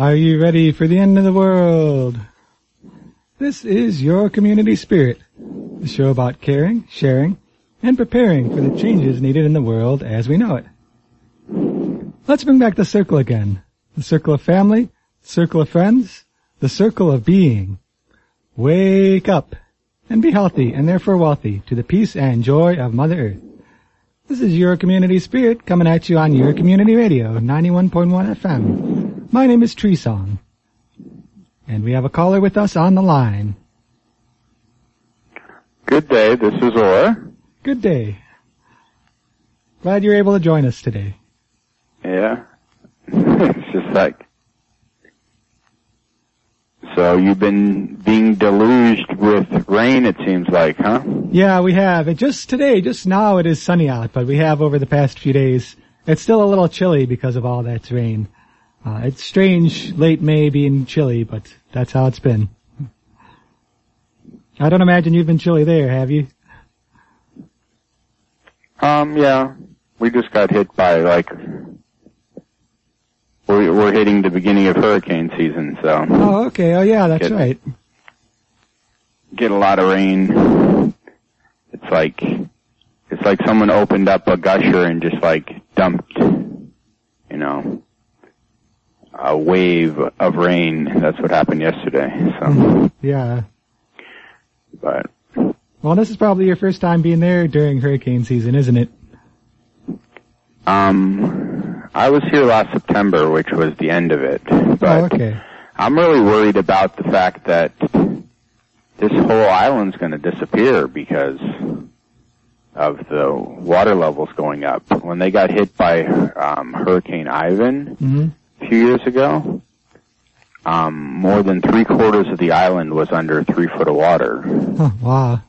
Are you ready for the end of the world? This is your community spirit, the show about caring, sharing, and preparing for the changes needed in the world as we know it. Let's bring back the circle again. The circle of family, the circle of friends, the circle of being. Wake up and be healthy and therefore wealthy to the peace and joy of Mother Earth. This is your community spirit coming at you on your community radio, 91.1 FM. My name is Tree Song. And we have a caller with us on the line. Good day, this is Orr. Good day. Glad you're able to join us today. Yeah. it's just like, so you've been being deluged with rain, it seems like, huh? Yeah, we have. It just today, just now it is sunny out, but we have over the past few days. It's still a little chilly because of all that rain. Uh, it's strange late May being chilly, but that's how it's been. I don't imagine you've been chilly there, have you? Um, yeah. We just got hit by like, we're, we're hitting the beginning of hurricane season, so. Oh, okay. Oh, yeah, that's Get- right. Get a lot of rain. It's like, it's like someone opened up a gusher and just like dumped, you know, a wave of rain. That's what happened yesterday, so. Yeah. But, Well, this is probably your first time being there during hurricane season, isn't it? um, I was here last September, which was the end of it. But Oh, okay. I'm really worried about the fact that this whole island's going to disappear because of the water levels going up. When they got hit by um, Hurricane Ivan hmm a few years ago, um, more than three quarters of the island was under three foot of water. Wow.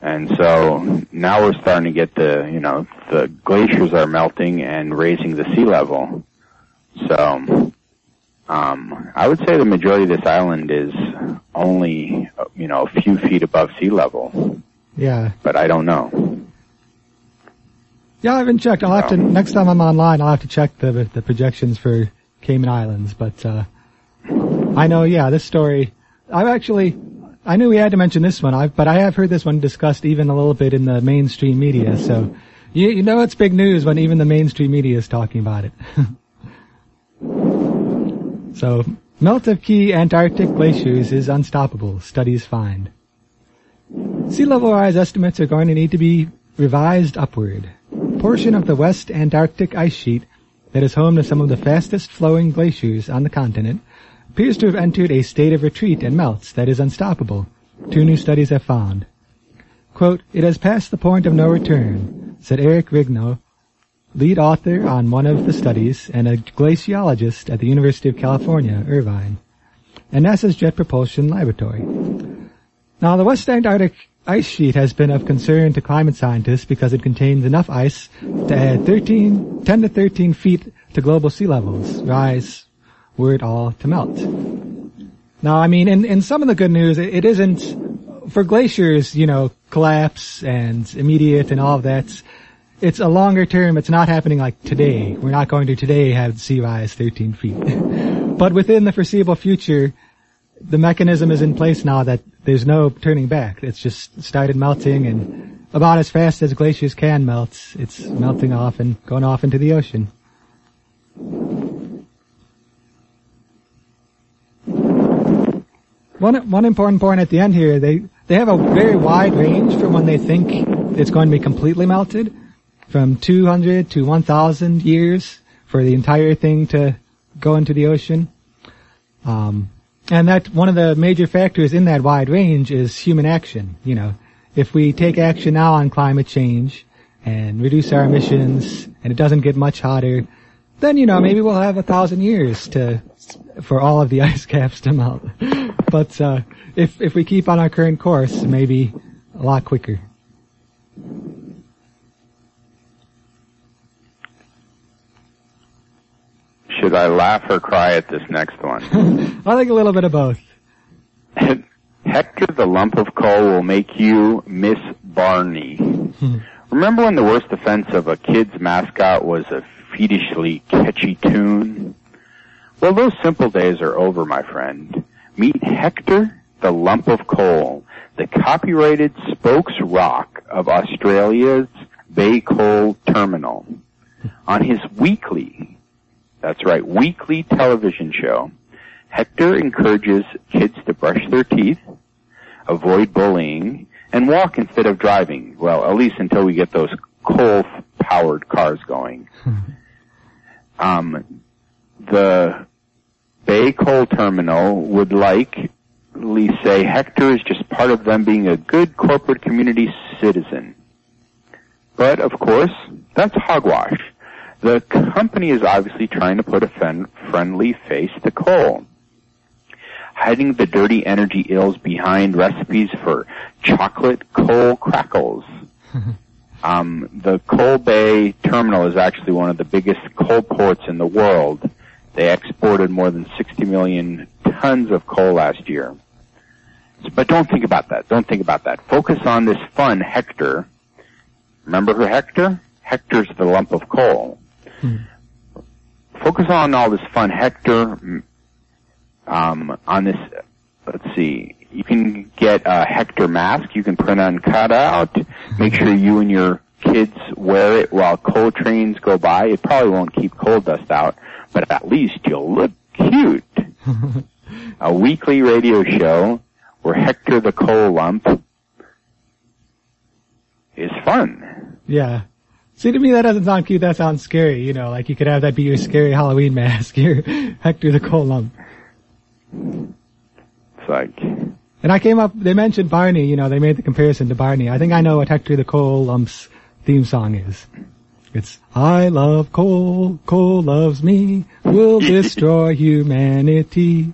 And so now we're starting to get the, you know, the glaciers are melting and raising the sea level. So, um, I would say the majority of this island is only, you know, a few feet above sea level, Yeah. but I don't know. Yeah, I haven't checked. I'll have to, next time I'm online, I'll have to check the, the projections for Cayman Islands, but, uh, I know, yeah, this story, I've actually, I knew we had to mention this one, I, but I have heard this one discussed even a little bit in the mainstream media, so, you, you know it's big news when even the mainstream media is talking about it. so, melt of key Antarctic glaciers is unstoppable, studies find. Sea level rise estimates are going to need to be revised upward. Portion of the West Antarctic ice sheet that is home to some of the fastest flowing glaciers on the continent appears to have entered a state of retreat and melts that is unstoppable, two new studies have found. Quote, it has passed the point of no return, said Eric Rignot, lead author on one of the studies and a glaciologist at the University of California, Irvine, and NASA's Jet Propulsion Laboratory. Now, the West Antarctic ice sheet has been of concern to climate scientists because it contains enough ice to add 13, 10 to 13 feet to global sea levels rise were it all to melt. Now, I mean, in, in some of the good news, it, it isn't, for glaciers, you know, collapse and immediate and all of that, it's a longer term, it's not happening like today. We're not going to today have sea rise 13 feet. but within the foreseeable future, the mechanism is in place now that there's no turning back. It's just started melting and about as fast as glaciers can melt, it's melting off and going off into the ocean. One, one important point at the end here, they, they have a very wide range from when they think it's going to be completely melted, from 200 to 1,000 years for the entire thing to go into the ocean. Um, and that one of the major factors in that wide range is human action. You know, if we take action now on climate change and reduce our emissions, and it doesn't get much hotter, then you know maybe we'll have a thousand years to for all of the ice caps to melt. But uh, if if we keep on our current course, maybe a lot quicker. Should I laugh or cry at this next one? I think a little bit of both. Hector the lump of coal will make you Miss Barney. Remember when the worst offense of a kid's mascot was a fiendishly catchy tune? Well, those simple days are over, my friend. Meet Hector, the lump of coal, the copyrighted spokes rock of Australia's Bay Coal Terminal. On his weekly, that's right, weekly television show, Hector encourages kids to brush their teeth, avoid bullying, and walk instead of driving. Well, at least until we get those coal-powered cars going. um, the Bay Coal Terminal would likely say Hector is just part of them being a good corporate community citizen. But of course, that's hogwash. The company is obviously trying to put a friendly face to coal hiding the dirty energy ills behind recipes for chocolate coal crackles. um, the Coal Bay terminal is actually one of the biggest coal ports in the world. They exported more than 60 million tons of coal last year. But don't think about that. Don't think about that. Focus on this fun Hector. Remember her Hector? Hector's the lump of coal. Hmm. Focus on all this fun Hector um, on this. Let's see. You can get a Hector mask. You can print on cutout. Make sure you and your kids wear it while coal trains go by. It probably won't keep coal dust out, but at least you'll look cute. a weekly radio show where Hector the coal lump is fun. Yeah. See, to me, that doesn't sound cute. That sounds scary. You know, like you could have that be your scary Halloween mask. Your Hector the coal lump. It's like. And I came up, they mentioned Barney, you know, they made the comparison to Barney. I think I know what Hector the Coal Lump's theme song is. It's, I love coal, coal loves me, will destroy humanity.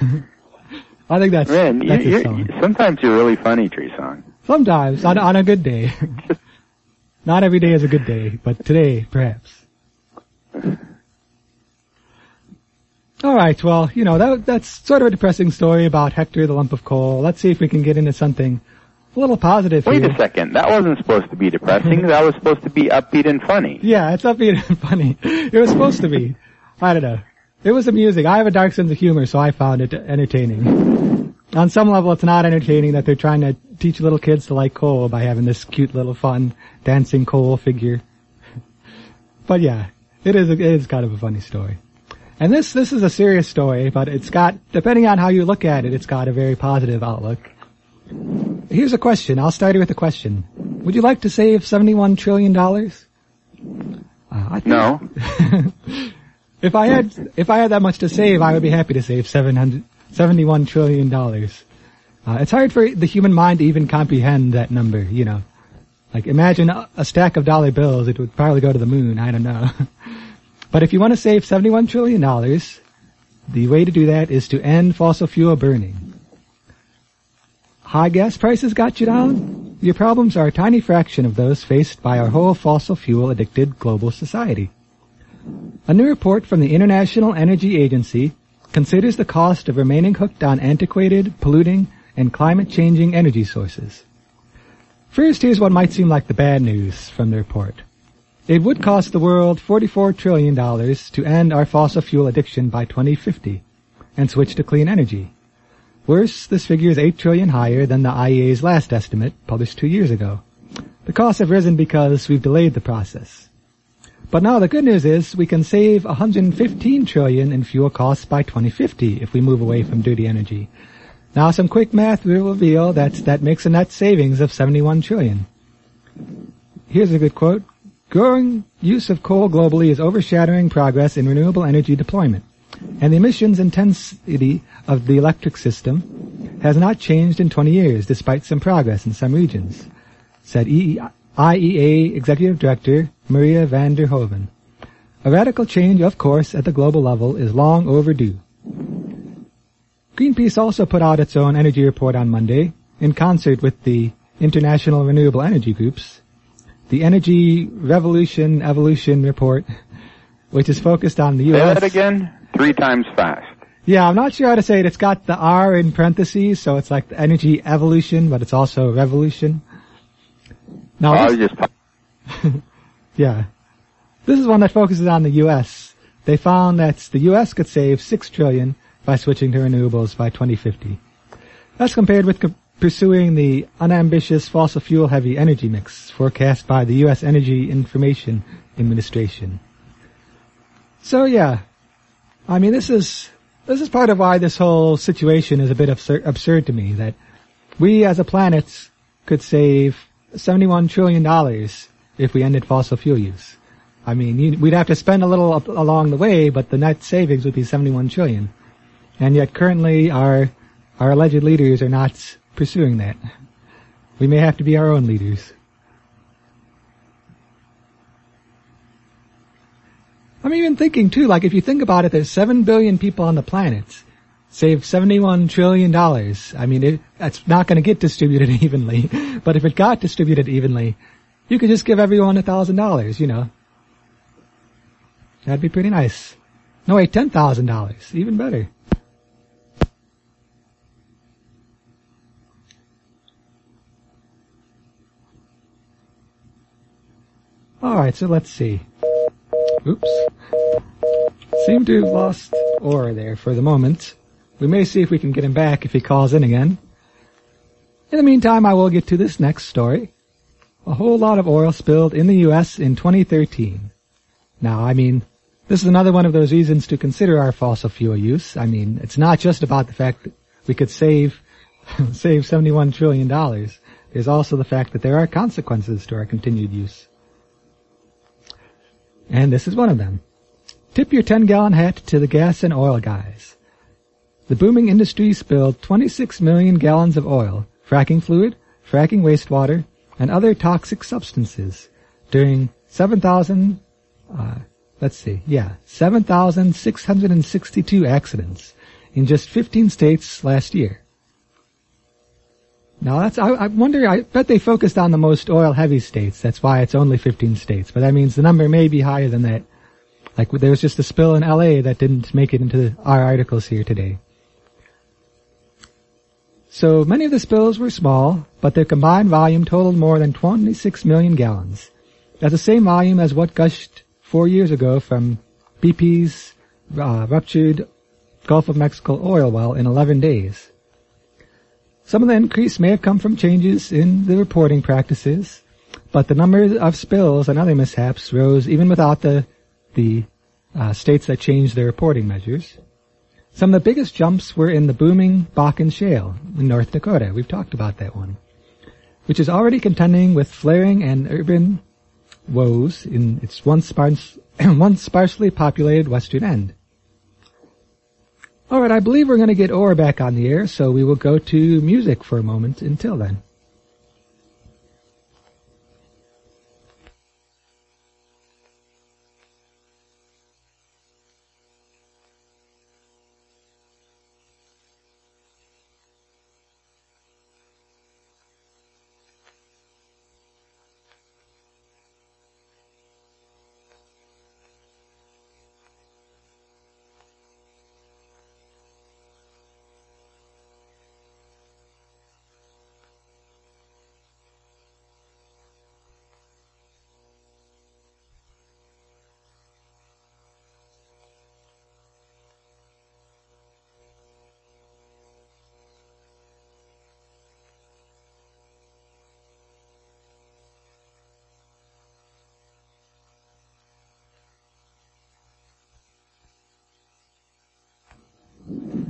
I think that's, Man, that's you, song. sometimes you're really funny, Tree Song. Sometimes, on, on a good day. Not every day is a good day, but today, perhaps. All right. Well, you know that that's sort of a depressing story about Hector the lump of coal. Let's see if we can get into something a little positive. Wait here. a second. That wasn't supposed to be depressing. that was supposed to be upbeat and funny. Yeah, it's upbeat and funny. It was supposed to be. I don't know. It was amusing. I have a dark sense of humor, so I found it entertaining. On some level, it's not entertaining that they're trying to teach little kids to like coal by having this cute little fun dancing coal figure. But yeah, it is. A, it is kind of a funny story. And this, this is a serious story, but it's got, depending on how you look at it, it's got a very positive outlook. Here's a question. I'll start you with a question. Would you like to save $71 trillion? Uh, no. if I had, if I had that much to save, I would be happy to save 700, 71 trillion dollars. Uh, it's hard for the human mind to even comprehend that number, you know. Like imagine a, stack of dollar bills, it would probably go to the moon, I don't know. But if you want to save $71 trillion, the way to do that is to end fossil fuel burning. High gas prices got you down? Your problems are a tiny fraction of those faced by our whole fossil fuel addicted global society. A new report from the International Energy Agency considers the cost of remaining hooked on antiquated, polluting, and climate changing energy sources. First, here's what might seem like the bad news from the report. It would cost the world $44 trillion to end our fossil fuel addiction by 2050 and switch to clean energy. Worse, this figure is 8 trillion higher than the IEA's last estimate, published two years ago. The costs have risen because we've delayed the process. But now the good news is we can save 115 trillion in fuel costs by 2050 if we move away from dirty energy. Now some quick math will reveal that that makes a net savings of 71 trillion. Here's a good quote. Growing use of coal globally is overshadowing progress in renewable energy deployment, and the emissions intensity of the electric system has not changed in 20 years despite some progress in some regions, said IEA Executive Director Maria van der Hoeven. A radical change, of course, at the global level is long overdue. Greenpeace also put out its own energy report on Monday, in concert with the International Renewable Energy Groups, the Energy Revolution Evolution Report, which is focused on the U.S. Say that again, three times fast. Yeah, I'm not sure how to say it. It's got the R in parentheses, so it's like the energy evolution, but it's also revolution. Now, oh, just yeah, this is one that focuses on the U.S. they found that the U.S. could save six trillion by switching to renewables by 2050. That's compared with co- pursuing the unambitious fossil fuel heavy energy mix forecast by the U.S. Energy Information Administration. So yeah, I mean this is this is part of why this whole situation is a bit absurd, absurd to me. That we as a planet could save 71 trillion dollars if we ended fossil fuel use. I mean, you, we'd have to spend a little along the way, but the net savings would be 71 trillion. And yet currently our our alleged leaders are not pursuing that. We may have to be our own leaders. I'm even thinking too, like if you think about it, there's 7 billion people on the planet. Save $71 trillion. I mean, it, that's not going to get distributed evenly. But if it got distributed evenly, you could just give everyone a thousand dollars, you know. That'd be pretty nice. No wait, ten thousand dollars. Even better. Alright, so let's see. Oops. Seem to have lost Orr there for the moment. We may see if we can get him back if he calls in again. In the meantime, I will get to this next story. A whole lot of oil spilled in the U.S. in 2013. Now, I mean, this is another one of those reasons to consider our fossil fuel use. I mean, it's not just about the fact that we could save, save 71 trillion dollars. There's also the fact that there are consequences to our continued use. And this is one of them. Tip your 10 gallon hat to the gas and oil guys. The booming industry spilled 26 million gallons of oil, fracking fluid, fracking wastewater, and other toxic substances during 7,000, uh, let's see, yeah, 7,662 accidents in just 15 states last year. Now that's, I, I, wonder, I bet they focused on the most oil heavy states. That's why it's only 15 states. But that means the number may be higher than that. Like there was just a spill in LA that didn't make it into our articles here today. So many of the spills were small, but their combined volume totaled more than 26 million gallons. That's the same volume as what gushed four years ago from BP's uh, ruptured Gulf of Mexico oil well in 11 days. Some of the increase may have come from changes in the reporting practices, but the number of spills and other mishaps rose even without the the uh, states that changed their reporting measures. Some of the biggest jumps were in the booming Bakken Shale in North Dakota. We've talked about that one, which is already contending with flaring and urban woes in its once, sparse, once sparsely populated western end. Alright, I believe we're going to get Orr back on the air, so we will go to music for a moment until then.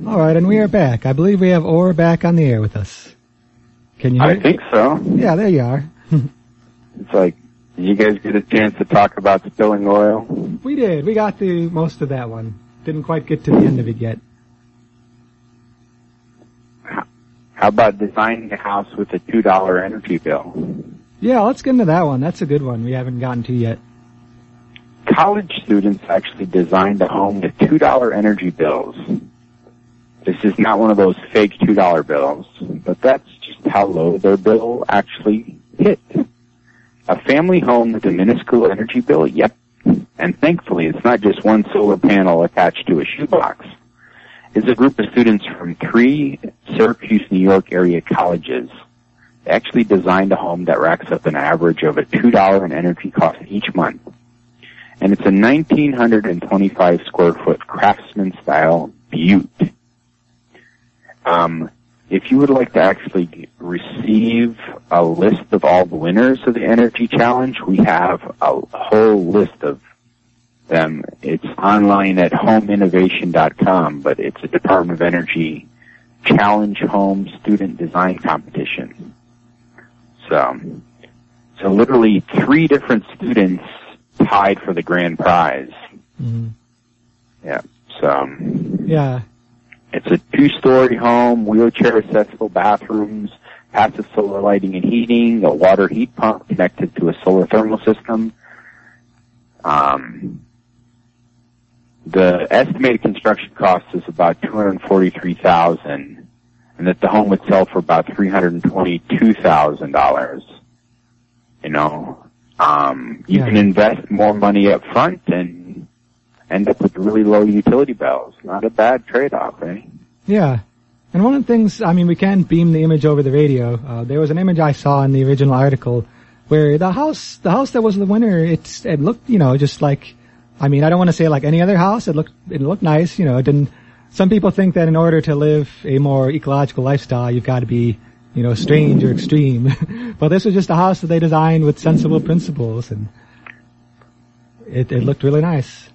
All right, and we are back. I believe we have Orr back on the air with us. Can you? Hear I think so. Yeah, there you are. it's like, did you guys get a chance to talk about spilling oil? We did. We got to most of that one. Didn't quite get to the end of it yet. How about designing a house with a two dollar energy bill? Yeah, let's get into that one. That's a good one. We haven't gotten to yet. College students actually designed a home with two dollar energy bills. This is not one of those fake $2 bills, but that's just how low their bill actually hit. A family home with a minuscule energy bill? Yep. And thankfully, it's not just one solar panel attached to a shoebox. It's a group of students from three Syracuse, New York area colleges. They actually designed a home that racks up an average of a $2 in energy cost each month. and it's a 1925 square foot craftsman style butte. Um, if you would like to actually receive a list of all the winners of the energy challenge, we have a whole list of them. It's online at homeinnovation.com, but it's a Department of Energy Challenge Home Student Design Competition. So, so literally three different students tied for the grand prize. Mm-hmm. Yeah. So. Yeah. It's a two-story home, wheelchair accessible bathrooms, passive solar lighting and heating, a water heat pump connected to a solar thermal system. Um, the estimated construction cost is about two hundred forty-three thousand, and that the home would sell for about three hundred twenty-two thousand dollars. You know, um, you Yeah. can invest more money up front and end up with really low utility bills. Not a bad trade-off, eh? Yeah. And one of the things, I mean, we can beam the image over the radio. Uh, there was an image I saw in the original article where the house, the house that was the winner, it's, it looked, you know, just like, I mean, I don't want to say like any other house. It looked, it looked nice, you know, it didn't, some people think that in order to live a more ecological lifestyle, you've got to be, you know, strange or extreme. but this was just a house that they designed with sensible principles and it, it looked really nice.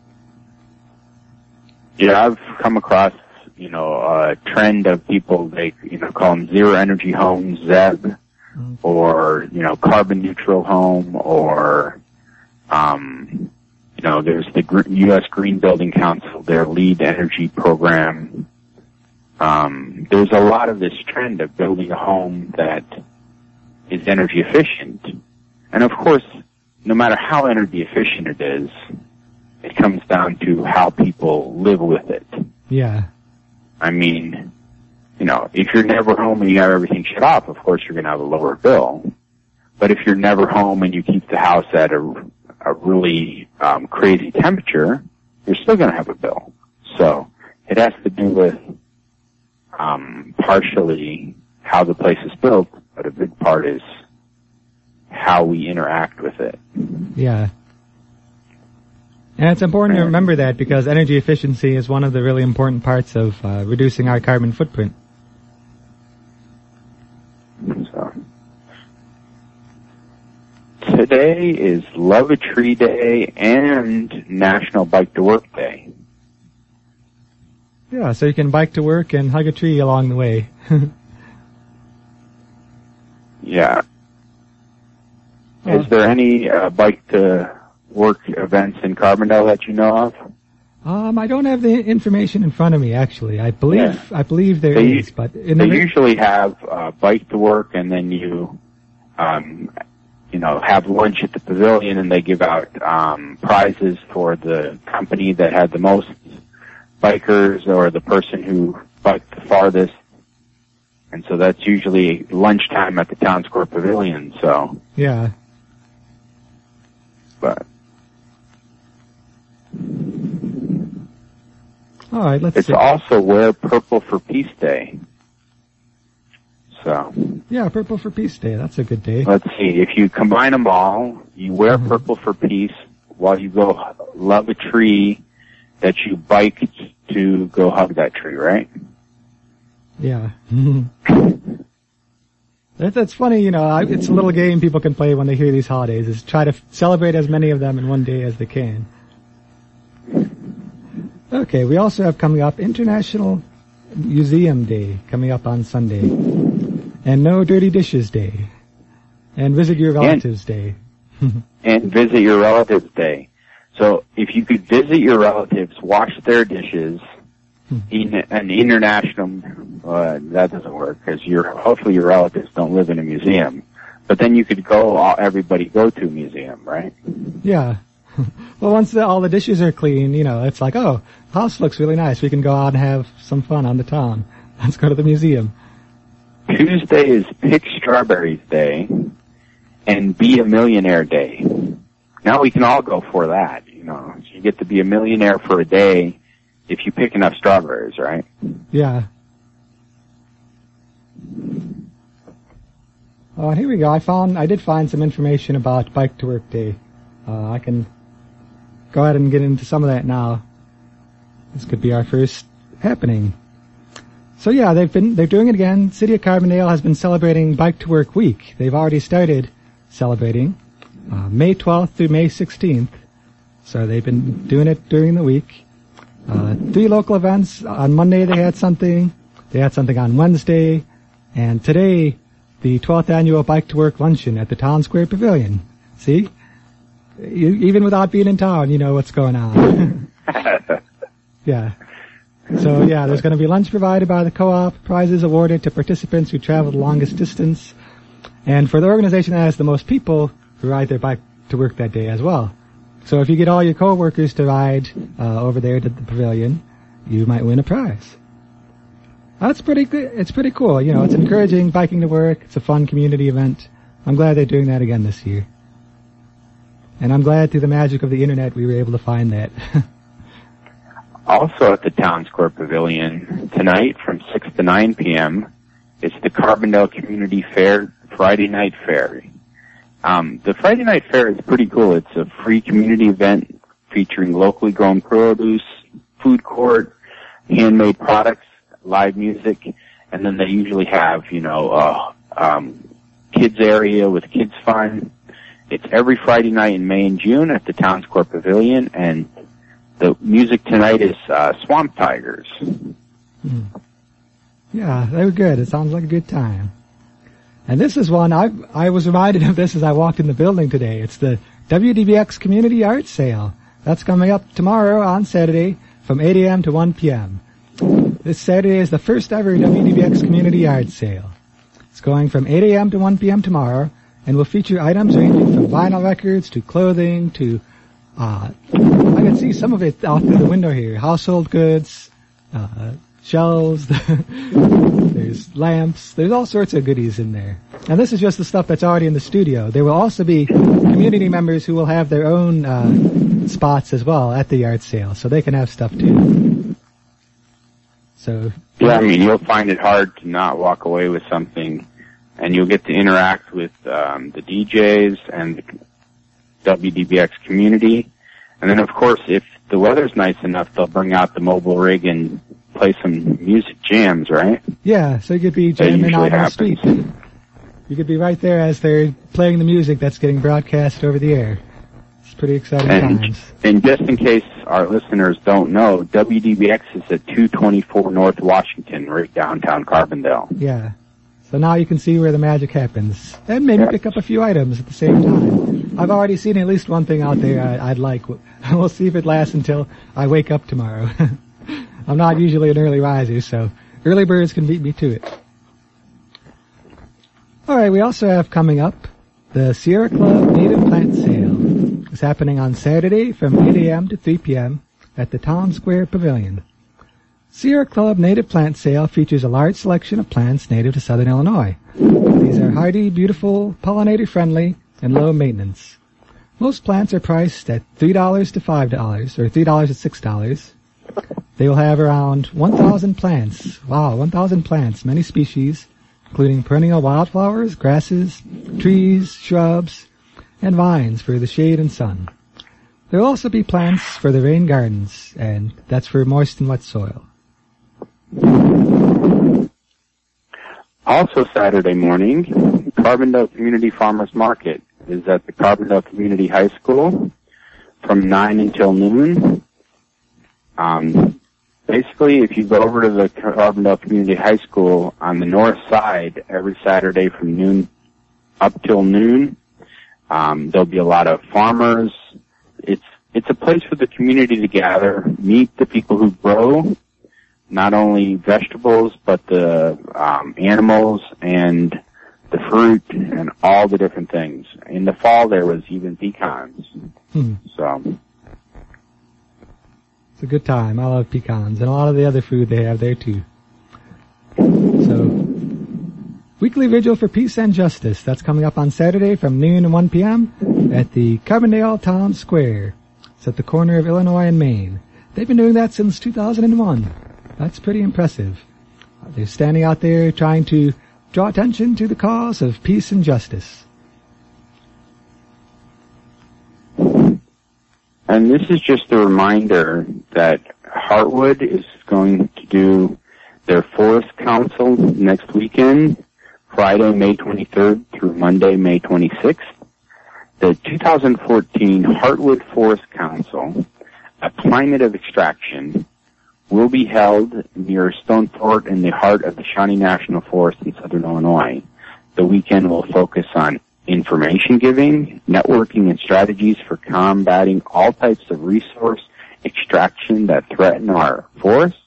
Yeah, I've come across, you know, a trend of people, they, you know, call them zero energy homes, ZEB, or, you know, carbon neutral home, or, um, you know, there's the U.S. Green Building Council, their LEED energy program. Um, there's a lot of this trend of building a home that is energy efficient. And of course, no matter how energy efficient it is, it comes down to how people live with it. Yeah. I mean, you know, if you're never home and you have everything shut off, of course you're going to have a lower bill. But if you're never home and you keep the house at a, a really um, crazy temperature, you're still going to have a bill. So it has to do with um, partially how the place is built, but a big part is how we interact with it. Yeah. And it's important to remember that because energy efficiency is one of the really important parts of uh, reducing our carbon footprint. So today is Love a Tree Day and National Bike to Work Day. Yeah, so you can bike to work and hug a tree along the way. Yeah. Is there any uh, bike to work events in Carbondale that you know of? um, I don't have the information in front of me actually. I believe Yeah. I believe there They is, but in They the usually have uh, bike to work, and then you, um, you know, have lunch at the pavilion, and they give out um, prizes for the company that had the most bikers or the person who biked the farthest. And so that's usually lunchtime at the town square pavilion. So, yeah. but All right, let's it's see. also Wear Purple for Peace Day. So yeah, Purple for Peace Day. That's a good day. let's see. If you combine them all, you wear Mhm. purple for peace while you go love a tree that you bike to go hug that tree, right? Yeah. that, that's funny, you know, it's a little game people can play when they hear these holidays is try to celebrate as many of them in one day as they can. Okay, we also have coming up International Museum Day coming up on Sunday. And No Dirty Dishes Day. And Visit Your Relatives Day. And visit your relatives day. So if you could visit your relatives, wash their dishes, in an international, uh, that doesn't work because your hopefully your relatives don't live in a museum. But then you could go, all, everybody go to a museum, right? Yeah. well, once the, all the dishes are clean, you know, it's like, oh, house looks really nice. We can go out and have some fun on the town. Let's go to the museum. Tuesday is Pick Strawberries Day and Be a Millionaire Day. Now we can all go for that, you know. You get to be a millionaire for a day if you pick enough strawberries, right? Yeah. Oh, here we go. I found, I did find some information about Bike to Work Day. Uh, I can go ahead and get into some of that now. This could be our first happening. So yeah, they've been, they're doing it again. City of Carbondale has been celebrating Bike to Work Week. They've already started celebrating, uh, May 12th through May 16th. So they've been doing it during the week. Uh, three local events. On Monday they had something. They had something on Wednesday. And today, the 12th annual Bike to Work luncheon at the Town Square Pavilion. See? You, even without being in town, you know what's going on. yeah. So yeah, there's going to be lunch provided by the co-op, prizes awarded to participants who travel the longest distance, and for the organization that has the most people who ride their bike to work that day as well. So if you get all your co-workers to ride uh, over there to the pavilion, you might win a prize. That's pretty good. It's pretty cool. You know, it's encouraging biking to work. It's a fun community event. I'm glad they're doing that again this year. And I'm glad through the magic of the internet we were able to find that. also at the Town Square Pavilion tonight from 6 to 9 p.m. It's the Carbondale Community Fair Friday Night Fair. Um, the Friday Night Fair is pretty cool. It's a free community event featuring locally grown produce, food court, handmade products, live music, and then they usually have, you know, uh, um, kids area with kids fun. It's every Friday night in May and June at the Town Square Pavilion, and the music tonight is uh, Swamp Tigers. Mm. Yeah, they were good. It sounds like a good time. And this is one I I was reminded of this as I walked in the building today. It's the WDBX Community Yard Sale. That's coming up tomorrow on Saturday from 8 a.m. to 1 p.m. This Saturday is the first ever WDBX Community Yard Sale. It's going from 8 a.m. to 1 p.m. tomorrow and will feature items ranging from vinyl records to clothing to uh, I can see some of it out through the window here. Household goods, uh, shelves, there's lamps, there's all sorts of goodies in there. And this is just the stuff that's already in the studio. There will also be community members who will have their own uh, spots as well at the yard sale, so they can have stuff too. So yeah, I mean you'll find it hard to not walk away with something, and you'll get to interact with um, the DJs and the WDBX community. And then of course, if the weather's nice enough, they'll bring out the mobile rig and play some music jams, right? Yeah, so you could be jamming out on the street. You could be right there as they're playing the music that's getting broadcast over the air. It's pretty exciting and, times. And just in case our listeners don't know, WDBX is at 224 North Washington, right downtown Carbondale. Yeah. So now you can see where the magic happens. And maybe pick up a few items at the same time. I've already seen at least one thing out there I, would like. We'll see if it lasts until I wake up tomorrow. I'm not usually an early riser, so early birds can beat me to it. Alright, we also have coming up the Sierra Club Native Plant Sale. It's happening on Saturday from 8 a.m. to 3 p.m. at the Town Square Pavilion. Sierra Club Native Plant Sale features a large selection of plants native to southern Illinois. These are hardy, beautiful, pollinator friendly, and low maintenance. Most plants are priced at $3 to $5, or $3 to $6. They will have around 1,000 plants. Wow, 1,000 plants, many species, including perennial wildflowers, grasses, trees, shrubs, and vines for the shade and sun. There will also be plants for the rain gardens, and that's for moist and wet soil. Also Saturday morning, Carbondale Community Farmers Market is at the Carbondale Community High School from 9 until noon. Um, basically, if you go over to the Carbondale Community High School on the north side every Saturday from noon up till noon, um, there'll be a lot of farmers. It's it's a place for the community to gather, meet the people who grow not only vegetables but the um, animals and the fruit and all the different things. In the fall, there was even pecans. Hmm. So it's a good time. I love pecans and a lot of the other food they have there too. So weekly vigil for peace and justice. That's coming up on Saturday from noon to 1 p.m. at the Carbondale Town Square. It's at the corner of Illinois and Main. They've been doing that since 2001. That's pretty impressive. They're standing out there trying to draw attention to the cause of peace and justice. And this is just a reminder that Heartwood is going to do their Forest Council next weekend, Friday, May 23rd through Monday, May 26th. The 2014 Heartwood Forest Council, a climate of extraction, will be held near Stone Fort in the heart of the Shawnee National Forest in southern Illinois. The weekend will focus on information giving, networking, and strategies for combating all types of resource extraction that threaten our forests,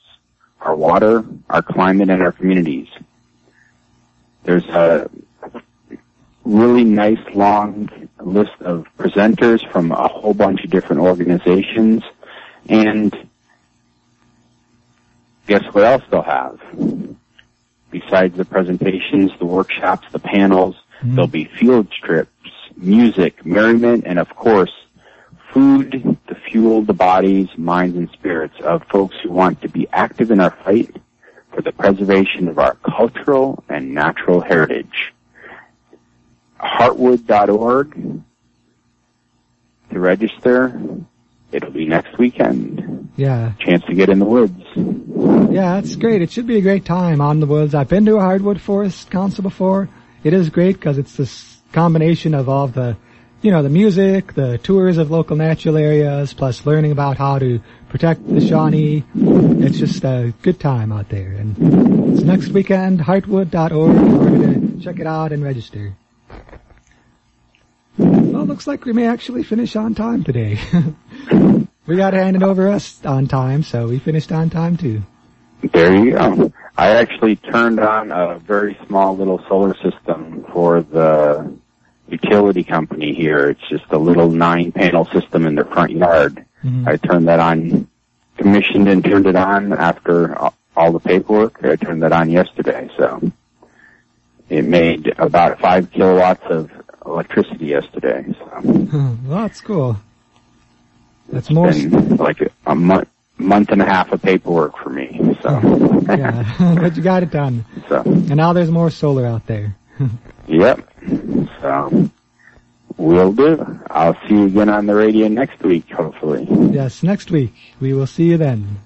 our water, our climate, and our communities. There's a really nice long list of presenters from a whole bunch of different organizations and guess what else they'll have? Besides the presentations, the workshops, the panels, mm-hmm. there'll be field trips, music, merriment, and of course, food to fuel the bodies, minds, and spirits of folks who want to be active in our fight for the preservation of our cultural and natural heritage. Heartwood.org to register. It'll be next weekend. Yeah. Chance to get in the woods. Yeah, that's great. It should be a great time on the woods. I've been to a Heartwood forest council before. It is great because it's this combination of all the, you know, the music, the tours of local natural areas, plus learning about how to protect the Shawnee. It's just a good time out there. And it's next weekend, heartwood.org. We're going to check it out and register. Well, looks like we may actually finish on time today. we got to hand over us on time, so we finished on time too. There you go. I actually turned on a very small little solar system for the utility company here. It's just a little nine panel system in their front yard. Mm-hmm. I turned that on, commissioned and turned it on after all the paperwork. I turned that on yesterday, so it made about five kilowatts of electricity yesterday. So. well, that's cool. That's more been like a, a month month and a half of paperwork for me. So oh, yeah, but you got it done. So and now there's more solar out there. yep. So we'll do. I'll see you again on the radio next week, hopefully. Yes, next week. We will see you then.